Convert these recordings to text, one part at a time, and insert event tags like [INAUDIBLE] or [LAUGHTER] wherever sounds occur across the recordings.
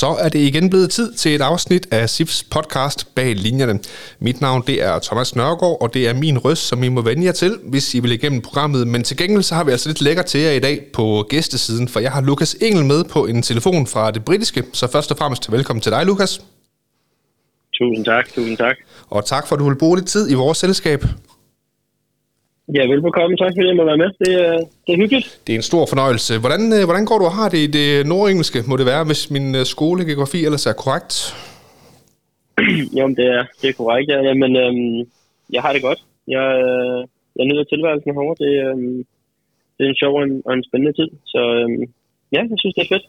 Så er det igen blevet tid til et afsnit af SIFs podcast Bag Linjerne. Mit navn det er Thomas Nørgaard, og det er min røst, som I må vende jer til, hvis I vil igennem programmet. Men til gengæld så har vi altså lidt lækker til jer i dag på gæstesiden, for jeg har Lukas Engel med på en telefon fra det britiske. Så først og fremmest velkommen til dig, Lukas. Tusind tak, tusind tak. Og tak for, at du vil bruge lidt tid i vores selskab. Ja, velbekomme. Tak fordi jeg må være med. Det, er, det er hyggeligt. Det er en stor fornøjelse. Hvordan, øh, hvordan går du og har det i det nordengelske, må det være, hvis min øh, skolegeografi ellers er korrekt? [CLEARS THROAT] jo, det er, det er korrekt, ja. Jamen, øhm, jeg har det godt. Jeg, øh, jeg nyder tilværelsen herovre. Det, øhm, det er en sjov og en, og en spændende tid. Så øhm, ja, jeg synes, det er fedt.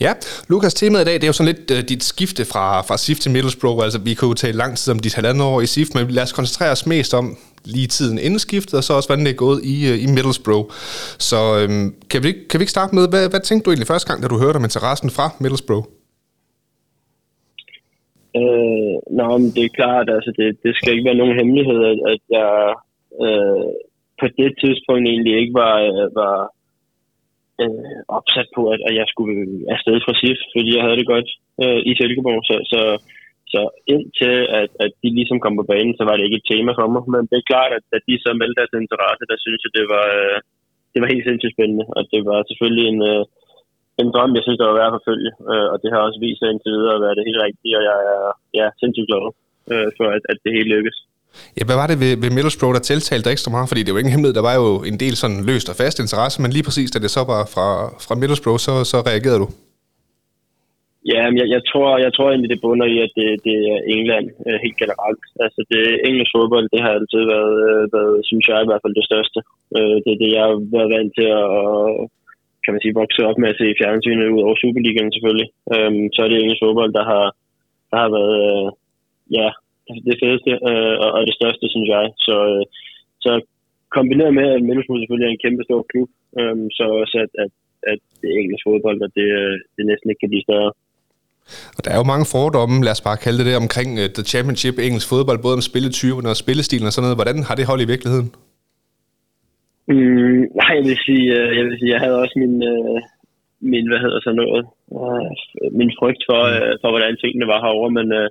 Ja, Lukas, temaet i dag, det er jo sådan lidt uh, dit skifte fra, fra SIF til Middlesbrough. Altså, vi kunne jo tale lang tid om dit halvandet år i SIF, men lad os koncentrere os mest om lige tiden inden skiftet, og så også, hvordan det er gået i, øh, i Middlesbrough. Så øhm, kan, vi, kan vi ikke starte med, hvad, hvad tænkte du egentlig første gang, da du hørte om interessen fra Middlesbrough? Øh, nå, men det er klart, altså det, det skal ikke være nogen hemmelighed, at, at jeg øh, på det tidspunkt egentlig ikke var, øh, var øh, opsat på, at, at jeg skulle afsted fra SIF, fordi jeg havde det godt øh, i Silkeborg. Så, så, så indtil at, at de ligesom kom på banen, så var det ikke et tema for mig. Men det er klart, at, at de så meldte deres interesse, der synes jeg, det var, øh, det var helt sindssygt spændende. Og det var selvfølgelig en, øh, en drøm, jeg synes, der var værd at forfølge. Øh, og det har også vist sig indtil videre at være det helt rigtige, og jeg er ja, sindssygt glad øh, for, at, at det hele lykkes. Ja, hvad var det ved, ved Middlesbrough, der tiltalte ekstra meget? Fordi det er jo ingen hemmelighed, der var jo en del sådan løst og fast interesse, men lige præcis da det så var fra, fra Middlesbrough, så, så reagerede du. Ja, men jeg, jeg, tror, jeg tror egentlig, det bunder i, at det, det er England øh, helt generelt. Altså, det engelsk fodbold, det har altid været, øh, været, synes jeg i hvert fald, det største. Øh, det er det, jeg har været vant til at, kan man sige, vokse op med at se i fjernsynet ud over Superligaen selvfølgelig. Øh, så er det engelsk fodbold, der har, der har været, øh, ja, det fedeste øh, og, det største, synes jeg. Så, øh, så kombineret med, at Middlesbrough selvfølgelig er en kæmpe stor klub, øh, så også at, at, at det engelske engelsk fodbold, og det, øh, det næsten ikke kan blive større. Og der er jo mange fordomme, lad os bare kalde det det, omkring uh, The Championship, engelsk fodbold, både om spilletyperne og spillestilen og sådan noget. Hvordan har det holdt i virkeligheden? Mm, nej, jeg vil sige, jeg vil sige, jeg havde også min, uh, min hvad hedder så noget, uh, min frygt for, uh, for, hvordan tingene var herovre, men uh,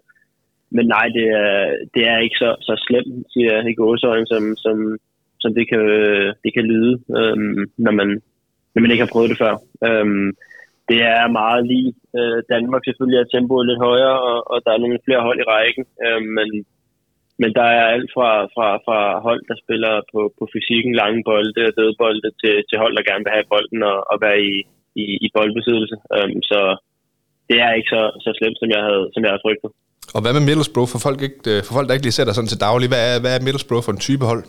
men nej, det er, det er ikke så, så slemt, siger jeg i gåsøjne, som, som, som det, kan, det kan lyde, øhm, når, man, når man ikke har prøvet det før. Øhm, det er meget lige. Øh, Danmark selvfølgelig er tempoet lidt højere, og, og der er nogle flere hold i rækken, øh, men, men der er alt fra, fra, fra hold, der spiller på, på fysikken, lange bolde og dødbolde, til, til hold, der gerne vil have bolden og, og være i, i, i boldbesiddelse. Øh, så det er ikke så, så slemt, som jeg havde, som jeg havde frygtet. Og hvad med Middlesbrough, for folk, ikke, øh, for folk der ikke lige ser dig sådan til daglig? Hvad er, hvad er Middlesbrough for en type hold?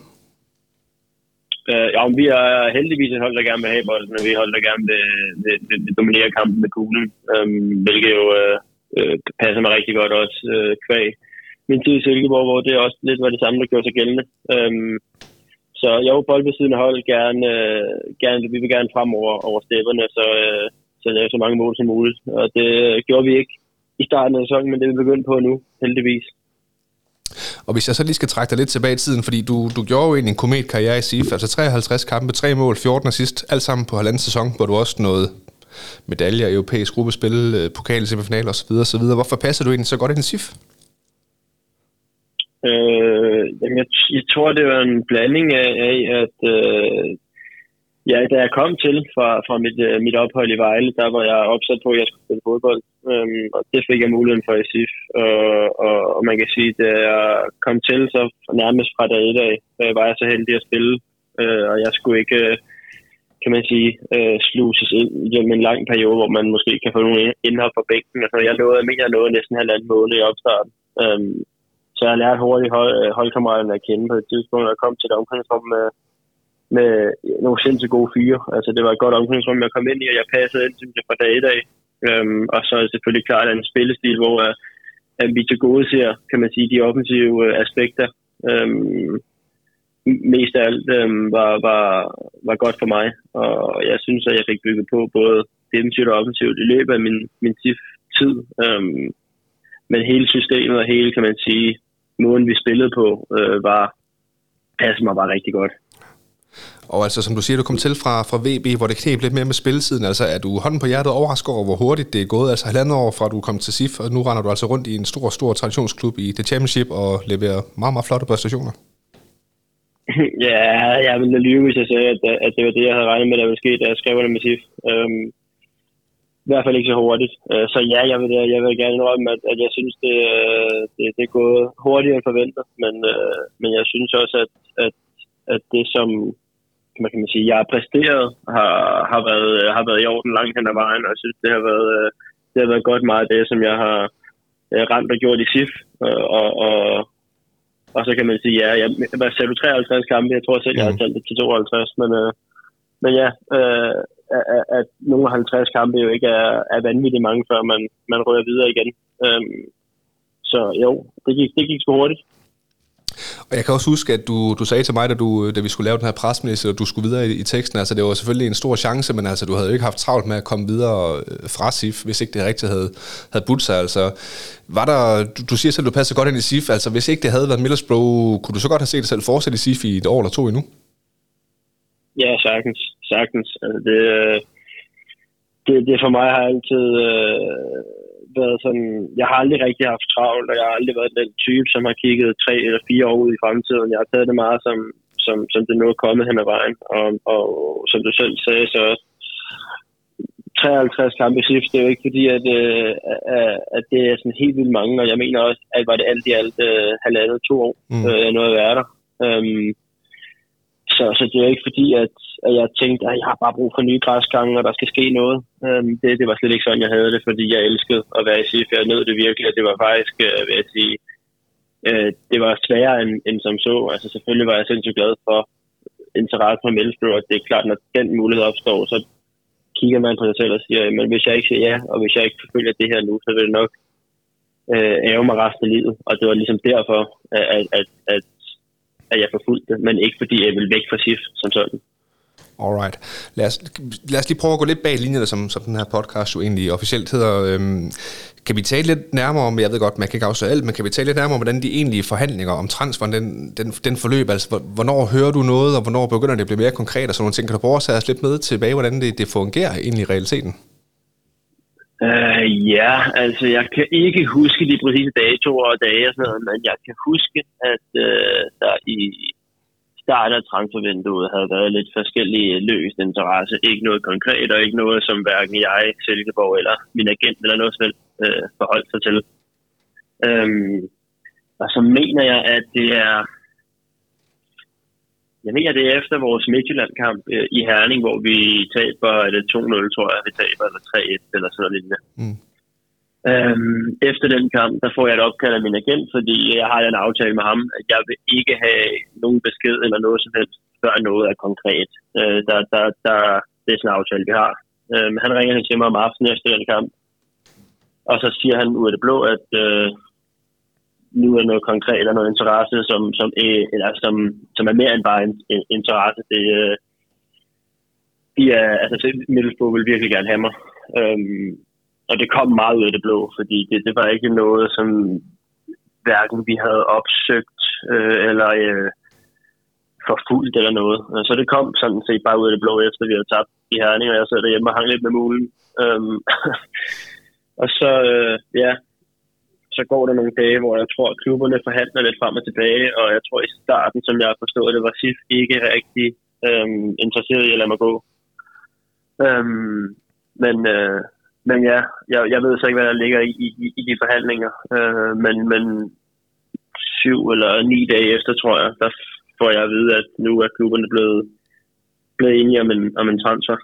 Øh, ja, vi er heldigvis et hold, der gerne vil have bolden, og vi er et hold, der gerne vil, vil, vil, vil dominere kampen med kuglen, øh, hvilket jo øh, øh, passer mig rigtig godt også øh, kvæg. Min tid i Silkeborg, hvor det også lidt var det samme, der gjorde sig gældende. Um, så jo, boldbesiddende hold gerne, øh, gerne, vi vil gerne frem over, over stepperne, så, øh, så lave så mange mål som muligt. Og det øh, gjorde vi ikke i starten af sæsonen, men det er vi begyndt på nu, heldigvis. Og hvis jeg så lige skal trække dig lidt tilbage i tiden, fordi du, du gjorde jo egentlig en kometkarriere i SIF, altså 53 kampe, 3 mål, 14 assist, alt sammen på halvanden sæson, hvor du også nåede medaljer, europæisk gruppespil, øh, pokal, semifinaler osv. osv. Hvorfor passer du egentlig så godt ind i SIF? Øh, jamen jeg, jeg tror, det var en blanding af, af at øh, Ja, da jeg kom til fra, fra mit, øh, mit ophold i Vejle, der var jeg opsat på, at jeg skulle spille fodbold. Øhm, og det fik jeg muligheden for i SIF. Øh, og, og man kan sige, at jeg kom til, så nærmest fra dag i dag, øh, var jeg så heldig at spille. Øh, og jeg skulle ikke, øh, kan man sige, øh, sluses ind gennem en lang periode, hvor man måske kan få nogle indhold på bænken. Altså, jeg nåede, jeg mener, jeg nåede næsten halvanden måned i opstarten. Øh, så jeg lærte hurtigt hold, øh, holdkammeraterne at kende på et tidspunkt, og kom til et omkring med, med nogle sindssygt gode fyre. Altså, det var et godt omklædningsrum, jeg kom ind i, og jeg passede ind, synes jeg, fra dag i dag. Øhm, og så er det selvfølgelig klart en spillestil, hvor at, at vi til gode ser, kan man sige, de offensive øh, aspekter. Øhm, mest af alt øhm, var, var, var godt for mig, og jeg synes, at jeg fik bygget på både defensivt og offensivt i løbet af min, min tid. Øhm, men hele systemet og hele, kan man sige, måden vi spillede på, øh, var passede mig bare rigtig godt. Og altså, som du siger, du kom til fra, fra VB, hvor det knep lidt mere med spilletiden. Altså, er du hånden på hjertet overrasket over, hvor hurtigt det er gået? Altså, halvandet år fra du kom til SIF, og nu render du altså rundt i en stor, stor traditionsklub i The Championship og leverer meget, meget flotte præstationer. [LAUGHS] ja, jeg ville lyve, hvis jeg sagde, at, at det var det, jeg havde regnet med, der ville ske, da jeg skrev det med SIF. Øhm, I hvert fald ikke så hurtigt. Øh, så ja, jeg vil, jeg vil gerne indrømme, at, at jeg synes, det, øh, det, det er gået hurtigere end forventet. Men, øh, men jeg synes også, at, at, at det, som hvad kan man sige, jeg har præsteret, har, har, været, har været i orden langt hen ad vejen, og jeg synes, det har været, det har været godt meget af det, som jeg har øh, ramt og gjort i SIF, og, og, og så kan man sige, ja, jeg, hvad sagde du, 53 kampe? Jeg tror selv, jeg har talt det til 52, men, øh, men ja, øh, at, at nogle 50 kampe jo ikke er, er vanvittigt mange, før man, man rører videre igen. Øhm, så jo, det gik, det gik så hurtigt. Og jeg kan også huske, at du, du sagde til mig, da, du, da vi skulle lave den her presmeddelelse, og du skulle videre i, i teksten, altså det var selvfølgelig en stor chance, men altså du havde jo ikke haft travlt med at komme videre øh, fra SIF, hvis ikke det rigtigt havde, havde budt sig. Altså, var der, du, du siger selv, at du passer godt ind i SIF, altså hvis ikke det havde været Middlesbrough, kunne du så godt have set dig selv fortsætte i SIF i et år eller to endnu? Ja, sagtens. sagtens. Altså, det, øh, det, det for mig har altid øh, været sådan, jeg har aldrig rigtig haft travlt, og jeg har aldrig været den type, som har kigget tre eller fire år ud i fremtiden. Jeg har taget det meget som, som, som det nu er kommet hen ad vejen. Og, og som du selv sagde, så 53 kampe i shift, det er jo ikke fordi, at, øh, at det er sådan helt vildt mange, og jeg mener også, at var det alt i alt uh, halvandet to år, mm. uh, noget at være der. Um, så, så det er ikke fordi, at, at jeg tænkte, at jeg har bare brug for nye græsgange, og der skal ske noget. Øhm, det, det var slet ikke sådan, jeg havde det, fordi jeg elskede at være i SIF. Jeg nød det virkelig, og det var faktisk, øh, vil jeg sige, øh, det var sværere end, end som så. Altså selvfølgelig var jeg sindssygt glad for interesse for Middlesbrough, og det er klart, når den mulighed opstår, så kigger man på sig selv og siger, men hvis jeg ikke siger ja, og hvis jeg ikke forfølger det her nu, så vil det nok øh, ære mig resten af livet. Og det var ligesom derfor, at, at, at at jeg forfulgte, men ikke fordi jeg ville væk fra SIF som sådan. Alright. Lad os, lad os lige prøve at gå lidt bag linjerne, som, som den her podcast jo egentlig officielt hedder. Øhm, kan vi tale lidt nærmere om, jeg ved godt, man kan ikke afsløre alt, men kan vi tale lidt nærmere om, hvordan de egentlige forhandlinger om transferen, den, den, den forløb, altså hvornår hører du noget, og hvornår begynder det at blive mere konkret, og sådan nogle ting. Kan du prøve at tage os lidt med tilbage, hvordan det, det fungerer egentlig i realiteten? Uh, ja, altså jeg kan ikke huske de præcise datoer og dage og sådan noget, men jeg kan huske, at uh, der i starten af transfervinduet havde været lidt forskellige løst interesse. Ikke noget konkret, og ikke noget, som hverken jeg, Silkeborg eller min agent eller noget selv uh, øh, forholdt sig til. Um, og så mener jeg, at det er jeg mener, det er efter vores Midtjylland-kamp øh, i Herning, hvor vi taber, er det 2-0, tror jeg, vi taber, eller 3-1, eller sådan noget lignende. Mm. Øhm, efter den kamp, der får jeg et opkald af min agent, fordi jeg har en aftale med ham, at jeg vil ikke have nogen besked eller noget som helst, før noget er konkret. Øh, der, der, der, det er sådan en aftale, vi har. Øhm, han ringer til mig om aftenen efter den kamp, og så siger han ud af det blå, at øh, nu er noget konkret og noget interesse, som, som, øh, eller som, som er mere end bare en, en interesse. Det, øh, de er, altså Middlesbrough vil virkelig gerne have mig. Øhm, og det kom meget ud af det blå, fordi det, det var ikke noget, som hverken vi havde opsøgt øh, eller øh, forfulgt eller noget. Så det kom sådan set bare ud af det blå, efter vi havde tabt i Herning, og jeg sad derhjemme og hang lidt med mulen. Øhm, [LAUGHS] og så, øh, ja, så går der nogle dage, hvor jeg tror, at klubberne forhandler lidt frem og tilbage, og jeg tror i starten, som jeg har forstået det, var SIF ikke rigtig øhm, interesseret i at lade mig gå. Øhm, men, øh, men ja, jeg, jeg ved så ikke, hvad der ligger i, i, i de forhandlinger, øh, men, men syv eller ni dage efter, tror jeg, der får jeg at vide, at nu er klubberne blevet, blevet enige om en, om en transfer.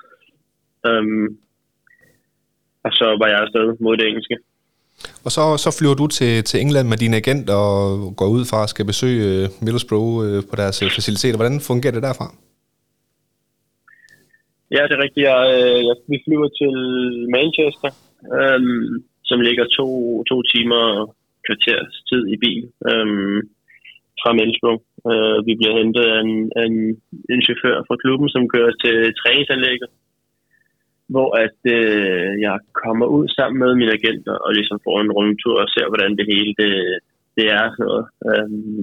Øhm, og så var jeg afsted mod det engelske. Og så, så flyver du til, til England med din agent og går ud fra at skal besøge øh, Middlesbrough øh, på deres øh, faciliteter. Hvordan fungerer det derfra? Ja, det er rigtigt. Jeg, jeg, vi flyver til Manchester, øhm, som ligger to, to timer kvarters tid i bil øhm, fra Middlesbrough. Øh, vi bliver hentet af en, en, en chauffør fra klubben, som kører til træningsanlægget hvor at øh, jeg kommer ud sammen med mine agenter og ligesom får en rundtur og ser, hvordan det hele det, det er. Sådan noget. Øhm,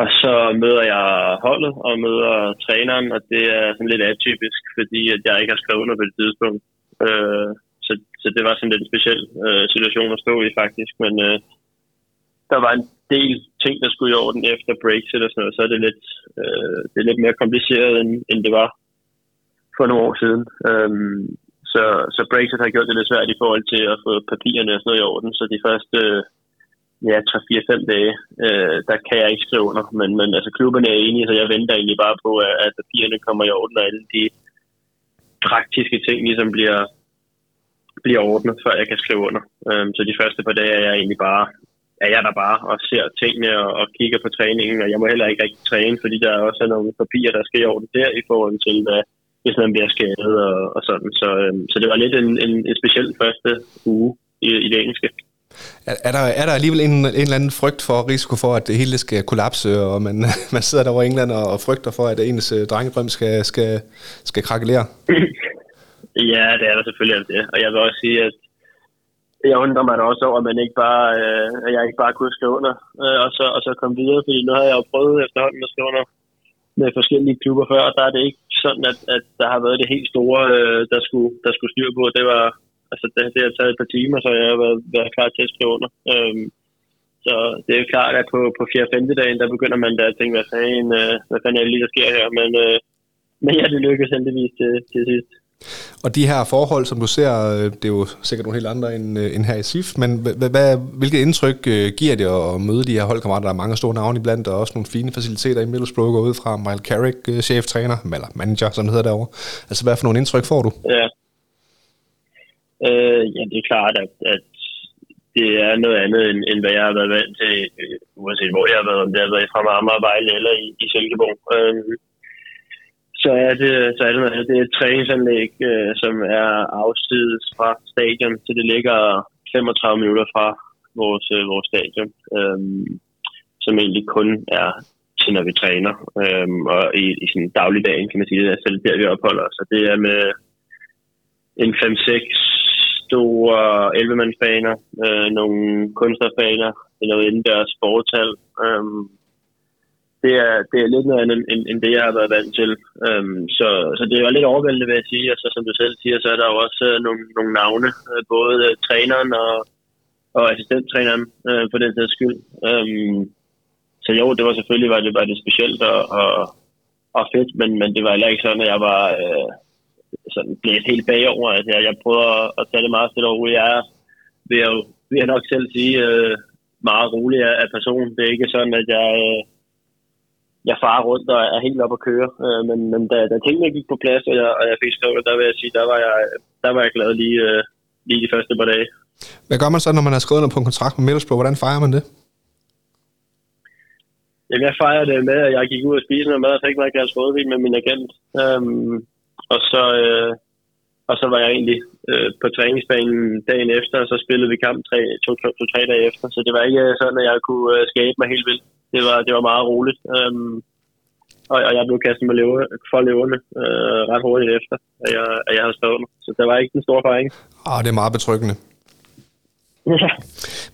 og så møder jeg holdet og møder træneren, og det er sådan lidt atypisk, fordi at jeg ikke har skrevet under på det tidspunkt. Øh, så, så det var sådan lidt en speciel øh, situation at stå i faktisk, men øh, der var en del ting, der skulle i orden efter Brexit og sådan noget, så er det lidt, øh, det er lidt mere kompliceret, end, end det var for nogle år siden. Øhm, så, så Brexit har gjort det lidt svært i forhold til at få papirerne og sådan noget i orden, så de første øh, ja, 3-4-5 dage, øh, der kan jeg ikke skrive under, men, men altså klubberne er enige, så jeg venter egentlig bare på, at, at papirerne kommer i orden, og alle de praktiske ting ligesom bliver, bliver ordnet, før jeg kan skrive under. Øhm, så de første par dage er jeg egentlig bare er jeg der bare og ser tingene og, og kigger på træningen, og jeg må heller ikke rigtig træne, fordi der er også nogle papirer, der skal i orden der i forhold til, hvad, hvis man bliver skadet og, og sådan. Så, øhm, så det var lidt en, en, en speciel første uge i, i det engelske. Er, er, der, er der alligevel en, en eller anden frygt for, risiko for, at det hele skal kollapse, og man, [LAUGHS] man sidder der over England og, og frygter for, at ens øh, drengedrøm skal, skal, skal krakelere? [CLEARS THROAT] ja, det er der selvfølgelig det. Og jeg vil også sige, at jeg undrer mig da også over, at, man ikke bare, øh, at jeg ikke bare kunne skrive under øh, og, så, og så komme videre, fordi nu har jeg jo prøvet efterhånden at skrive under med forskellige klubber før, og der er det ikke sådan, at, at der har været det helt store, øh, der, skulle, der skulle styre på. Det var, altså det, det har taget et par timer, så jeg har været, været klar til at skrive under. Øhm, så det er jo klart, at på, på 4. 5. dagen, der begynder man da at tænke, hvad fanden, øh, hvad fanden er det lige, der sker her? Men, øh, men ja, det lykkedes heldigvis til, til sidst. Og de her forhold, som du ser, øh, det er jo sikkert nogle helt andre end, øh, end her i SIF, men hvad, hvilket indtryk øh, giver det at møde de her holdkammerater? Der er mange store navne iblandt, og også nogle fine faciliteter i Middlesbrough, går ud fra Michael Carrick, cheftræner, eller manager, som det hedder derovre. Altså, hvad for nogle indtryk får du? Ja, øh, ja det er klart, at, at det er noget andet, end, end hvad jeg har været vant til, uanset hvor jeg har været, om det har været fra Amager, Vejle eller i, i Silkeborg. Øh, så er det, så er det noget Det er et træningsanlæg, øh, som er afsides fra stadion, så det ligger 35 minutter fra vores, øh, vores stadion, øh, som egentlig kun er til, når vi træner. Øh, og i, i sådan dagligdagen, kan man sige, det er selv der, vi opholder os. Så det er med en 5-6 store 11-mandsbaner, øh, nogle kunstnerbaner, det er noget indendørs sportal, øh, det er, det er lidt noget andet end, end det, jeg har været vant til. Øhm, så, så det er jo lidt overvældende, vil jeg sige. Og så som du selv siger, så er der jo også øh, nogle, nogle navne. øh, både øh, træneren og, og assistenttræneren, øh, for den sags skyld. Øhm, så jo, det var selvfølgelig var det, var det specielt og, og, og fedt, men, men det var heller ikke sådan, at jeg var øh, sådan blæst helt bagover. Altså, jeg, jeg prøver at, at tage det meget stille og roligt. Jeg er, vil jeg, vil jeg nok selv sige, øh, meget rolig af, af person. Det er ikke sådan, at jeg... Øh, jeg farer rundt og er helt op at køre. Øh, men, men da, da tingene gik på plads, og jeg, og jeg fik skrevet, der vil jeg sige, der var jeg, der var jeg glad lige, øh, lige de første par dage. Hvad gør man så, når man har skrevet under på en kontrakt med Middlesbrough? Hvordan fejrer man det? Jamen, jeg fejrer det med, at jeg gik ud og spiste noget mad, og fik mig et glas rødvin med min agent. Um, og så, øh, og så var jeg egentlig øh, på træningsbanen dagen efter, og så spillede vi kamp tre, to, to, to, tre dage efter. Så det var ikke sådan, at jeg kunne øh, skabe mig helt vildt det var, det var meget roligt. Um, og, og jeg blev kastet med løve, for løverne øh, ret hurtigt efter, at jeg, at jeg havde stået Så der var ikke en stor fejring. Ah, det er meget betryggende. Ja.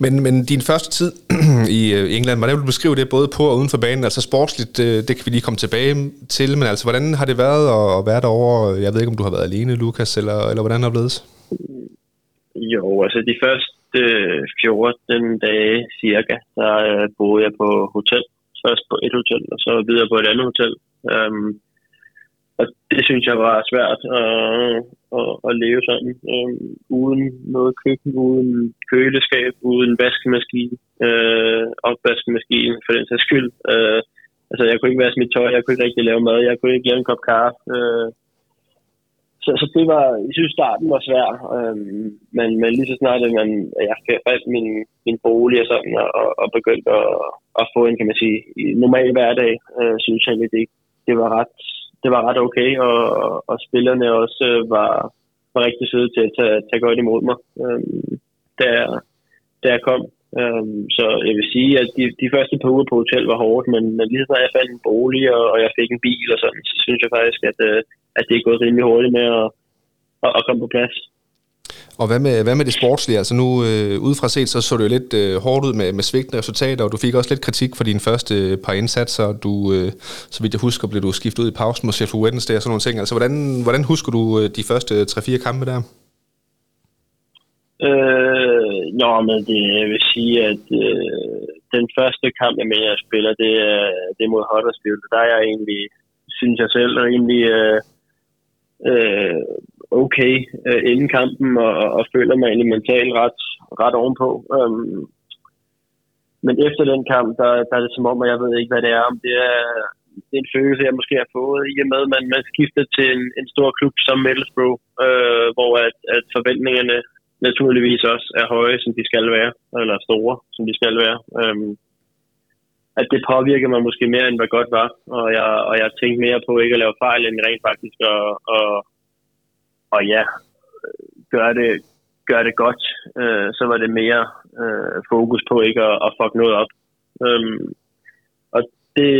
Men, men din første tid [CLEARS THROAT] i øh, England, hvordan vil du beskrive det både på og uden for banen? Altså sportsligt, det, det kan vi lige komme tilbage til, men altså hvordan har det været at være derovre? Jeg ved ikke, om du har været alene, Lukas, eller, eller hvordan har det blevet? Jo, altså de første 14 dage cirka, der øh, boede jeg på hotel. Først på et hotel, og så videre på et andet hotel. Um, og det synes jeg var svært at, at, at leve sådan, um, uden noget køkken, uden køleskab, uden vaskemaskine, øh, opvaskemaskine for den sags skyld. Uh, altså, jeg kunne ikke vaske mit tøj, jeg kunne ikke rigtig lave mad, jeg kunne ikke lave en kop kaffe. Uh, så, så det var, jeg synes starten var svær, øhm, men, men lige så snart at man, at jeg fandt min, min bolig og sådan, og, og begyndte at, at få en, kan man sige, normal hverdag, øh, synes jeg, det, det var ret, det var ret okay, og, og spillerne også øh, var, var rigtig søde til at tage, tage godt imod mig, øh, da, da jeg kom. Øhm, så jeg vil sige, at de, de første par uger på hotel var hårdt, men, lige så jeg fandt en bolig, og, og jeg fik en bil og sådan, så synes jeg faktisk, at, øh, at det er gået rimelig hurtigt med at, at, at komme på plads. Og hvad med, hvad med det sportslige? Altså nu, øh, udefra set, så så det jo lidt øh, hårdt ud med, med svigtende resultater, og du fik også lidt kritik for dine første øh, par indsatser. Du, øh, så vidt jeg husker, blev du skiftet ud i pausen mod Sheffield Wednesday og sådan nogle ting. Altså hvordan, hvordan husker du øh, de første 3-4 kampe der? Øh, jo, men det, jeg vil sige, at øh, den første kamp, jeg mener, jeg spiller, det er, det er mod Huddersfield. Der er jeg egentlig, synes jeg selv, rimelig øh, øh, okay øh, inden kampen, og, og føler mig egentlig mentalt ret, ret ovenpå. Øhm, men efter den kamp, der, der er det som om, at jeg ved ikke, hvad det er. Om det er, det er en følelse, jeg måske har fået, i og med, at man, man skifter til en, en stor klub som Middlesbrough, øh, hvor at, at forventningerne naturligvis også er høje, som de skal være, eller store, som de skal være. Øhm, at det påvirker mig måske mere, end hvad godt var, og jeg, og jeg tænkte mere på ikke at lave fejl, end rent faktisk at, og, og ja, gør det, gør det godt, øh, så var det mere øh, fokus på ikke at, at fuck noget op. Øhm, og det,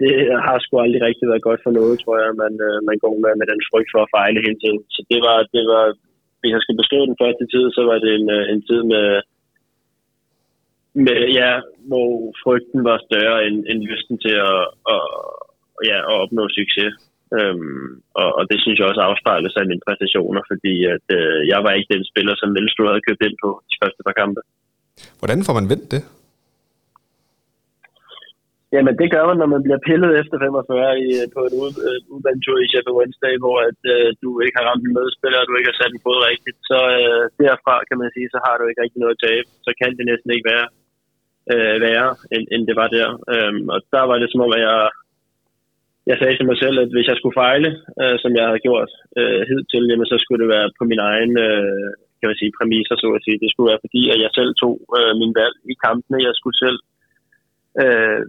det har sgu aldrig rigtig været godt for noget, tror jeg, man, øh, man går med, med den frygt for at fejle hele tiden. Så det var, det var hvis jeg skal beskrive den første tid, så var det en, øh, en tid med, med, ja, hvor frygten var større end, end lysten til at, at, ja, at opnå succes. Øhm, og, og det synes jeg også afspejler sig i mine præstationer, fordi at, øh, jeg var ikke den spiller, som Melstro havde købt ind på de første par kampe. Hvordan får man vendt det? Jamen, det gør man, når man bliver pillet efter 45 i, på en øh, udbanetur i Sheffield Wednesday, hvor at, øh, du ikke har ramt en medspiller, og du ikke har sat en fod rigtigt. Så øh, derfra, kan man sige, så har du ikke rigtig noget at tabe. Så kan det næsten ikke være øh, værre, end, end det var der. Øhm, og der var det som om, at jeg jeg sagde til mig selv, at hvis jeg skulle fejle, øh, som jeg havde gjort øh, hidtil, jamen, så skulle det være på min egen øh, kan man sige, præmisser, så at sige. Det skulle være fordi, at jeg selv tog øh, min valg i kampene. Jeg skulle selv... Øh,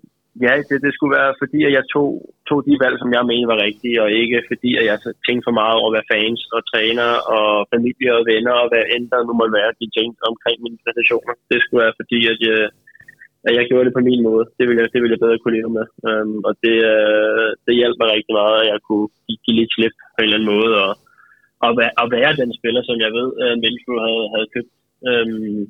ja, det, det skulle være fordi, at jeg tog, tog de valg, som jeg mente var rigtige, og ikke fordi, at jeg tænkte for meget over, hvad fans og træner og familie og venner og hvad end der nu måtte være, de tænkte omkring mine præstationer. Det skulle være fordi, at jeg, at jeg gjorde det på min måde. Det ville jeg, det ville jeg bedre kunne leve med. Um, og det, uh, det hjalp mig rigtig meget, at jeg kunne give, give lidt slip på en eller anden måde, og, og, være, og være den spiller, som jeg ved, øh, at uh, havde, havde købt. Um,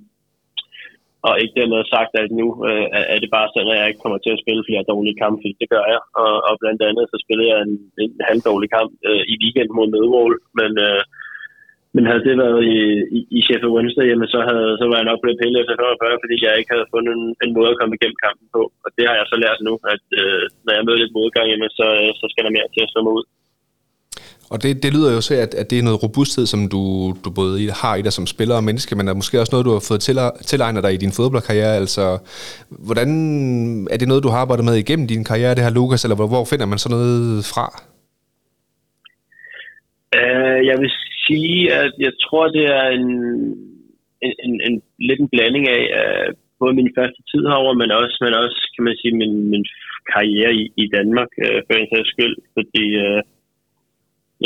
og ikke dermed sagt, at nu uh, er det bare sådan, at jeg ikke kommer til at spille flere dårlige kampe, fordi det gør jeg. Og, og blandt andet så spillede jeg en, en halvdårlig kamp uh, i weekend mod Medvold, men uh, men havde det været i, i, i Sheffield Wednesday, jamen så, havde, så var jeg nok blevet pillet efter 45, fordi jeg ikke havde fundet en, en måde at komme igennem kampen på. Og det har jeg så lært nu, at øh, når jeg møder lidt modgang, jamen så, så skal der mere til at slå mig ud. Og det, det lyder jo så, at, at det er noget robusthed, som du, du både har i dig som spiller og menneske, men er måske også noget, du har fået tilegnet dig i din fodboldkarriere. Altså, hvordan er det noget, du har arbejdet med igennem din karriere, det her Lukas, eller hvor, hvor finder man sådan noget fra? Uh, jeg vil sige, at jeg tror, det er en, en, en, en lidt en blanding af uh, både min første tid herover, men også, men også kan man sige, min, min karriere i, i Danmark, uh, for en sags skyld. Fordi uh,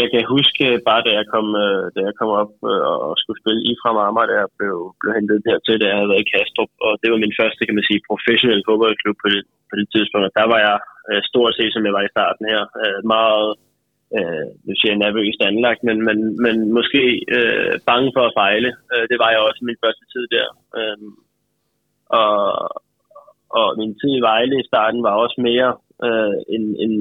jeg kan huske bare, da jeg kom, uh, da jeg kom op uh, og skulle spille i fra Marmar, da jeg blev, blev hentet hertil, da jeg havde været i Kastrup. Og det var min første, kan man sige, professionelle fodboldklub på det, på det tidspunkt. Og der var jeg uh, stort set, som jeg var i starten her, uh, meget øh, nu siger jeg nervøst anlagt, men, men, men måske øh, bange for at fejle. Øh, det var jeg også i min første tid der. Øh, og, og min tid i Vejle i starten var også mere øh, en, en,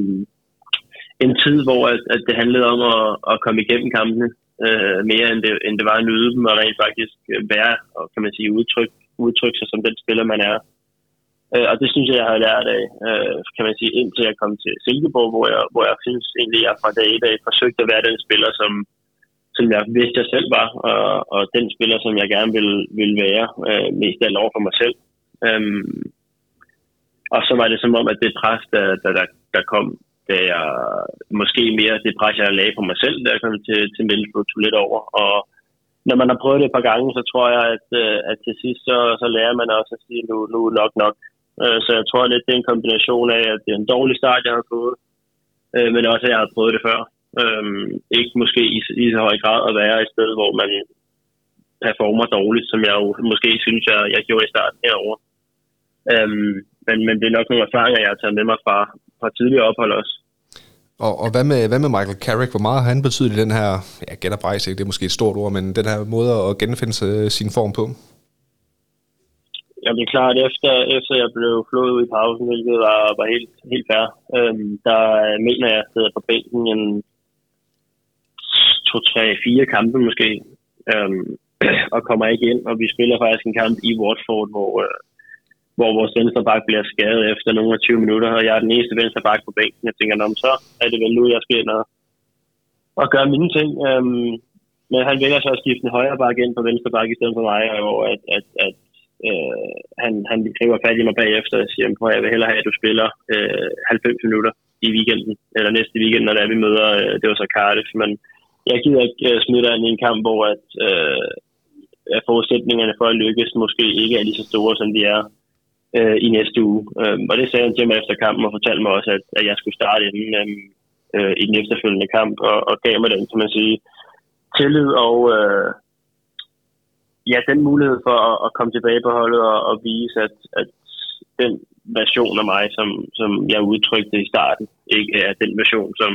en tid, hvor at, at det handlede om at, at komme igennem kampene øh, mere end det, end det var at nyde dem og rent faktisk være, og kan man sige, udtryk, sig som den spiller, man er. Øh, og det synes jeg, jeg har lært af, øh, kan man sige, indtil jeg kom til Silkeborg, hvor jeg, hvor jeg synes egentlig, jeg fra dag i dag forsøgte at være den spiller, som, som jeg vidste, jeg selv var, og, og den spiller, som jeg gerne ville, ville være, øh, mest af over for mig selv. Øhm, og så var det som om, at det pres, der, der, der, der kom, da jeg måske mere det pres, jeg lagde på mig selv, da jeg kom til, til Middlesbrough, tog lidt over. Og når man har prøvet det et par gange, så tror jeg, at, øh, at til sidst, så, så lærer man også at sige, nu, nu nok nok. Øh, så jeg tror lidt, det er en kombination af, at det er en dårlig start, jeg har fået, øh, men også, at jeg har prøvet det før. Øhm, ikke måske i, i så høj grad at være et sted, hvor man performer dårligt, som jeg jo måske synes, jeg, jeg gjorde i starten herovre. Øhm, men, men det er nok nogle erfaringer, jeg har taget med mig fra, fra tidligere ophold også. Og, og hvad, med, hvad med Michael Carrick? Hvor meget har han betydet i den her, ja, genoprejsning, det er måske et stort ord, men den her måde at genfinde sin form på? Jeg blev klart, efter, efter jeg blev flået ud i pausen, hvilket var, var helt, helt fair, øhm, der mener jeg, at jeg sidder på bænken en to, tre, fire kampe måske, øhm, [CLEARS THROAT] og kommer ikke ind, og vi spiller faktisk en kamp i Watford, hvor, øh, hvor vores venstreback bliver skadet efter nogle af 20 minutter, og jeg er den eneste venstreback på bænken. Jeg tænker, så er det vel nu, jeg skal ind og, og gøre mine ting. Øhm, men han vælger så at skifte en højre bakke ind på venstre bakke i stedet for mig, og at, at, at øh, han, han griber fat i mig bagefter og siger, at jeg vil hellere have, at du spiller øh, 90 minutter i weekenden, eller næste weekend, når det er, vi møder, øh, det var så Cardiff, men jeg gider ikke øh, smide dig i en kamp, hvor at, øh, at forudsætningerne for at lykkes måske ikke er lige så store, som de er øh, i næste uge. Øh, og det sagde han til mig efter kampen og fortalte mig også, at, at jeg skulle starte inden øh, øh, i den efterfølgende kamp, og, og gav mig den, kan man sige, tillid og øh, ja, den mulighed for at, at komme tilbage på holdet og, og vise, at, at den version af mig, som, som jeg udtrykte i starten, ikke er den version, som,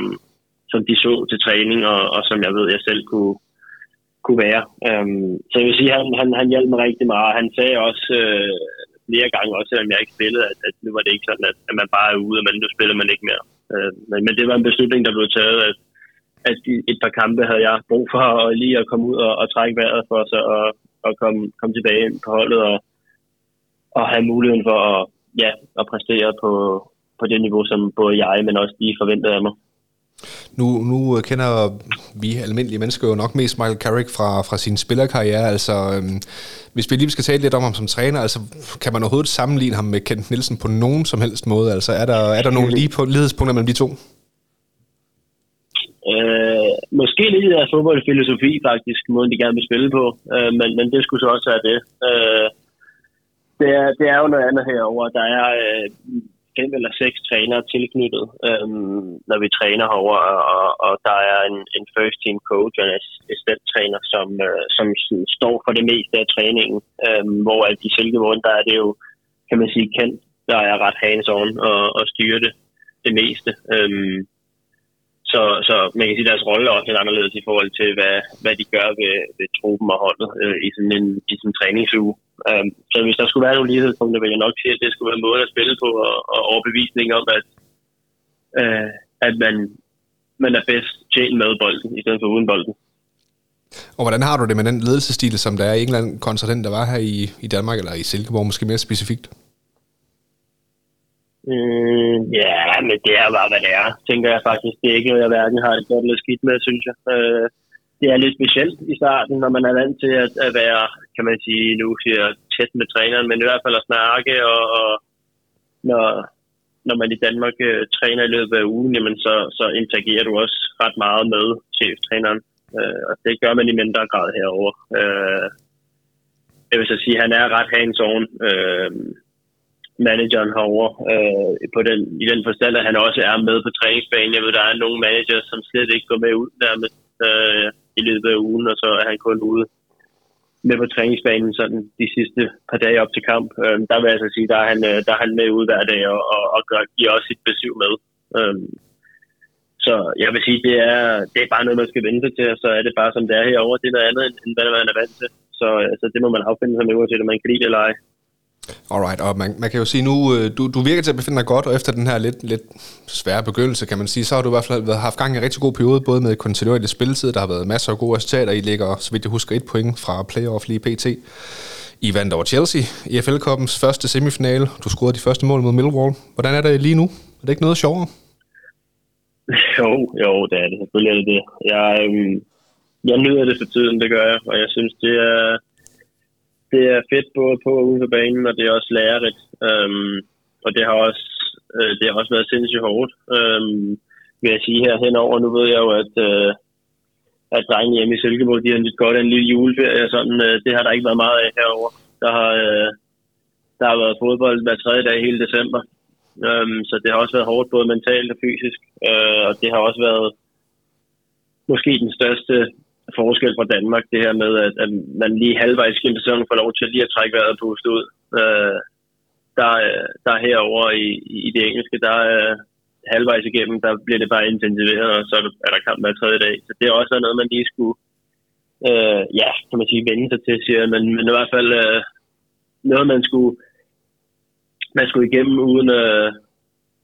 som de så til træning, og, og som jeg ved, jeg selv kunne, kunne være. Um, så jeg vil sige, han, han, han hjalp mig rigtig meget. Han sagde også øh, flere gange, også selvom jeg ikke spillede, at, at nu var det ikke sådan, at, at man bare er ude, men nu spiller man ikke mere. Uh, men, men det var en beslutning, der blev taget, at, at et par kampe havde jeg brug for at lige at komme ud og, og trække vejret for sig og, og komme, komme tilbage ind på holdet og, og have muligheden for at, ja, at præstere på, på det niveau, som både jeg, men også de forventede af mig. Nu, nu kender vi almindelige mennesker jo nok mest Michael Carrick fra, fra sin spillerkarriere. Altså, øhm, hvis vi lige skal tale lidt om ham som træner, altså, kan man overhovedet sammenligne ham med Kent Nielsen på nogen som helst måde? Altså, er der, er der nogle lige på, lighedspunkter mellem de to? Øh, måske lidt af fodboldfilosofi faktisk, måden de gerne vil spille på, øh, men, men det skulle så også være det. Øh, det, er, det er jo noget andet herover. Der er øh, fem eller seks trænere tilknyttet, øh, når vi træner herover, og, og der er en, en first team coach og en assistent træner, som, øh, som står for det meste af træningen, øh, hvor at i Silkeborg, der er det jo, kan man sige, kendt, der er ret hands-on og, og styrer det, det meste. Øh, så, så man kan sige, at deres rolle er også lidt anderledes i forhold til, hvad, hvad de gør ved, ved truppen og holdet øh, i sådan en, i sådan en træningsuge. Um, så hvis der skulle være nogle lighedspunkter, vil jeg nok sige, at det skulle være en måde at spille på, og, og overbevisning om, at, øh, at man, man er bedst tjent med bolden, i stedet for uden bolden. Og hvordan har du det med den ledelsesstil, som der er i England kontra den, der var her i, i Danmark, eller i Silkeborg måske mere specifikt? Mm, ja, men det er bare, hvad det er, tænker jeg faktisk. Det er ikke noget, jeg hverken har det godt eller skidt med, synes jeg. Øh, det er lidt specielt i starten, når man er vant til at, at være, kan man sige, nu siger tæt med træneren, men i hvert fald at snakke, og, og når, når man i Danmark øh, træner i løbet af ugen, jamen så, så interagerer du også ret meget med cheftræneren. Øh, og det gør man i mindre grad herover. Øh, jeg vil så sige, at han er ret hands-on, Øh, manageren herover øh, på den, i den forstand, at han også er med på træningsbanen. Jeg ved, der er nogle managers, som slet ikke går med ud nærmest. øh, i løbet af ugen, og så er han kun ude med på træningsbanen sådan de sidste par dage op til kamp. Øh, der vil jeg altså sige, der er han, øh, der er han med ude hver dag og, og, og gør, giver også sit besøg med. Øh, så jeg vil sige, det er, det er bare noget, man skal vente sig til, og så er det bare som det er herovre. Det er noget andet, end hvad man er vant til. Så altså, det må man affinde sig med, uanset om man kan lide det eller ej. Alright, og man, man kan jo sige nu, øh, du, du virker til at befinde dig godt, og efter den her lidt, lidt svære begyndelse, kan man sige, så har du i hvert fald været, haft gang i en rigtig god periode, både med kontinuerlig spilletid, der har været masser af gode resultater, I ligger, så vidt jeg husker, et point fra playoff lige pt. I vandt over Chelsea i FL Cup'ens første semifinale. Du scorede de første mål mod Millwall. Hvordan er det lige nu? Er det ikke noget sjovere? [LAUGHS] Jo, jo, det er det. Selvfølgelig er det det. Jeg, øhm, jeg nyder det for tiden, det gør jeg, og jeg synes, det er, det er fedt både på og ude på banen, og det er også lærerigt. Øhm, og det har også, øh, det har også været sindssygt hårdt, øhm, vil jeg sige her henover. Nu ved jeg jo, at, øh, at drengene hjemme i Silkeborg, de har lidt godt af en lille juleferie. Sådan, øh, det har der ikke været meget af herover. Der har, øh, der har været fodbold hver tredje dag hele december. Øhm, så det har også været hårdt, både mentalt og fysisk. Øh, og det har også været måske den største forskel fra Danmark, det her med, at, at man lige halvvejs gennem sæsonen får lov til lige at trække vejret og puste ud. Øh, der, der herover i, i det engelske, der, øh, halvvejs igennem, der bliver det bare intensiveret, og så er der kamp hver tredje dag. Så det er også noget, man lige skulle, øh, ja, kan man sige, vende sig til, siger men, men i hvert fald øh, noget, man skulle, man skulle igennem uden, øh,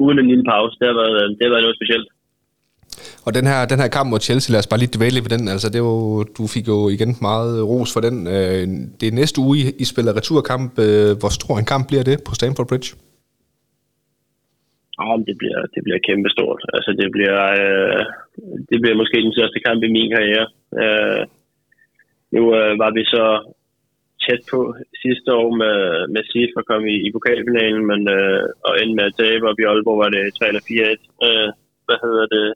uden en lille pause. Det har været, øh, det har været noget specielt. Og den her, den her kamp mod Chelsea, lad os bare lige dvæle ved den. Altså, det var, du fik jo igen meget ros for den. Øh, det er næste uge, I spiller returkamp. Øh, hvor stor en kamp bliver det på Stamford Bridge? Oh, det bliver, det bliver kæmpestort. Altså, det bliver, øh, det bliver måske den største kamp i min karriere. Øh, nu øh, var vi så tæt på sidste år med, med SIF at komme i, i pokalfinalen, men øh, og endte med at tabe op i Aalborg, var det 3 eller 4-1. Øh, hvad hedder det?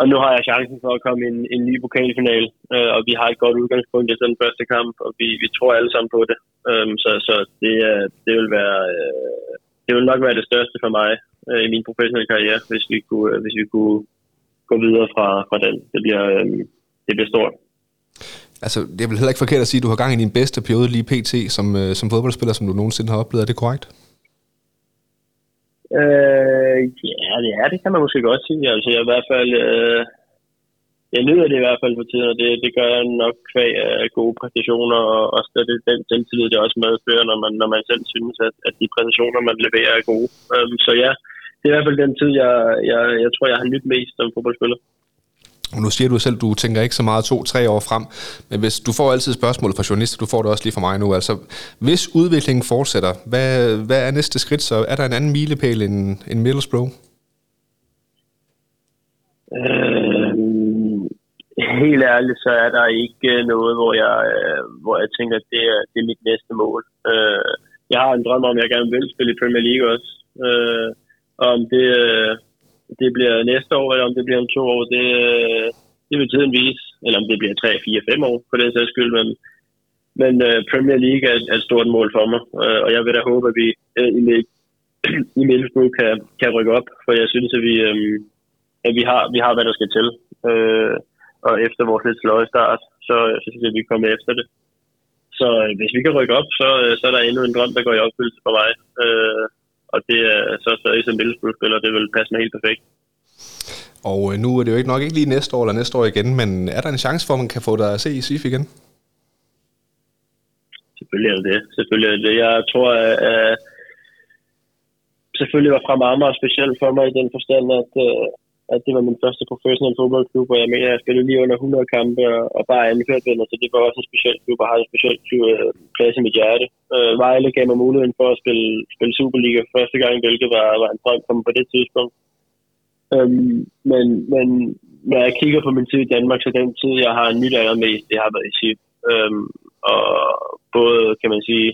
Og nu har jeg chancen for at komme i en, en ny pokalfinal, øh, og vi har et godt udgangspunkt i den første kamp, og vi, vi tror alle sammen på det. Øh, så så det, det vil være... Øh, det vil nok være det største for mig øh, i min professionelle karriere, hvis vi kunne, øh, hvis vi kunne gå videre fra, fra den. Det bliver, øh, det bliver stort. Altså, det er vel heller ikke forkert at sige, at du har gang i din bedste periode lige pt. som, øh, som fodboldspiller, som du nogensinde har oplevet. Er det korrekt? Øh, ja, det er det, kan man måske godt sige. Altså, jeg i hvert fald... Øh, jeg nyder det i hvert fald på tiden, og det, det gør jeg nok kvæg af gode præstationer, og også det, den selvtillid, det også medfører, når man, når man selv synes, at, at de præstationer, man leverer, er gode. Um, så ja, det er i hvert fald den tid, jeg, jeg, jeg tror, jeg har nyt mest som fodboldspiller. Og nu siger du selv, du tænker ikke så meget to-tre år frem, men hvis du får altid spørgsmål fra journalister, du får det også lige fra mig nu, altså hvis udviklingen fortsætter, hvad, hvad er næste skridt så? Er der en anden milepæl end, end Middlesbrough? Øh, helt ærligt, så er der ikke øh, noget, hvor jeg, øh, hvor jeg tænker, at det er, det er mit næste mål. Øh, jeg har en drøm om, at jeg gerne vil spille i Premier League også. Øh, og om det, øh, det bliver næste år, eller om det bliver om to år, det, øh, det vil tiden vise. Eller om det bliver tre, fire, fem år, på den sags skyld. Men, men øh, Premier League er, er et stort mål for mig. Øh, og jeg vil da håbe, at vi i, [CLEARS THROAT] i Middlesbrough kan, kan rykke op. For jeg synes, at vi, at vi, har, vi har, hvad der skal til. Øh, og efter vores lidt sløje start, så, så synes jeg, at vi kommer efter det. Så øh, hvis vi kan rykke op, så, øh, så er der endnu en drøm, der går i opfyldelse for mig. Øh, og det er så stadig som Middlesbrough-spiller, det vil passe mig helt perfekt. Og øh, nu er det jo ikke nok ikke lige næste år eller næste år igen, men er der en chance for, at man kan få dig at se i SIF igen? Selvfølgelig er det det. Selvfølgelig er det. Jeg tror, at uh, selvfølgelig var Frem Amager specielt for mig i den forstand, at, uh, at det var min første professionelle fodboldklub, og jeg mener, at jeg spillede lige under 100 kampe og og bare anført den, så det var også en speciel klub, og har en speciel klub, øh, plads i mit hjerte. Øh, Vejle gav mig muligheden for at spille, spille Superliga første gang, hvilket var, var en drøm for mig på det tidspunkt. Øhm, men, men når jeg kigger på min tid i Danmark, så den tid, jeg har nyt allermest, det har været i SIP. Øhm, og både, kan man sige,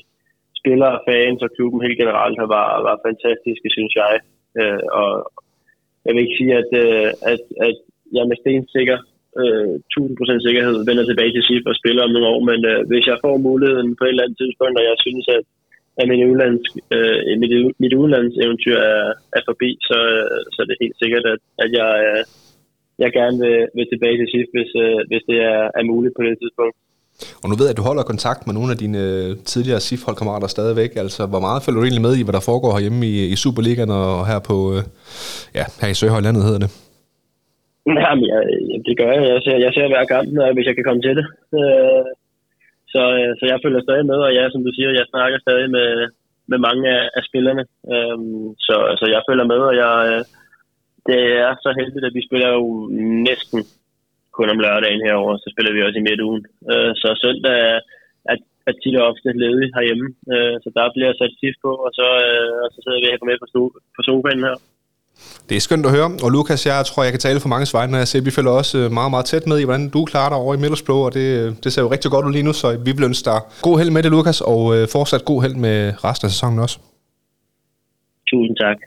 spillere, fans og klubben helt generelt har været, var fantastiske, synes jeg. Øh, og, jeg vil ikke sige, at, øh, at, at jeg med stensikker, øh, 1000% sikkerhed vender tilbage til SIF og spiller om nogle år, men øh, hvis jeg får muligheden på et eller andet tidspunkt, og jeg synes, at, at min udlands, øh, mit, mit udlandseventyr er, er forbi, så, så er det helt sikkert, at, at jeg, øh, jeg gerne vil, vil tilbage til SIF, hvis, øh, hvis det er, er muligt på det tidspunkt. Og nu ved jeg, at du holder kontakt med nogle af dine øh, tidligere SIF-holdkammerater stadigvæk. Altså, hvor meget følger du egentlig med i, hvad der foregår herhjemme i, i Superligaen og her på, øh, ja, her i Søhøjlandet hedder det? Jamen, jeg, det gør jeg. Jeg ser, jeg ser hver kamp, hvis jeg kan komme til det. Øh, så, så jeg følger stadig med, og ja, som du siger, jeg snakker stadig med, med mange af, af spillerne. så, så jeg følger med, og jeg, det er så heldigt, at vi spiller jo næsten kun om lørdagen herover, så spiller vi også i midtugen. Øh, så søndag er, er, er tit og ofte ledig herhjemme, øh, så der bliver sat sidst på, og så, øh, og så sidder vi her med på, so- på sofaen her. Det er skønt at høre, og Lukas, jeg tror, jeg kan tale for mange vegne, når jeg ser, vi følger også meget, meget tæt med i, hvordan du klarer dig over i Middlesbrough, og det, det ser jo rigtig godt ud lige nu, så vi vil ønske dig god held med det, Lukas, og fortsat god held med resten af sæsonen også. Tusind tak.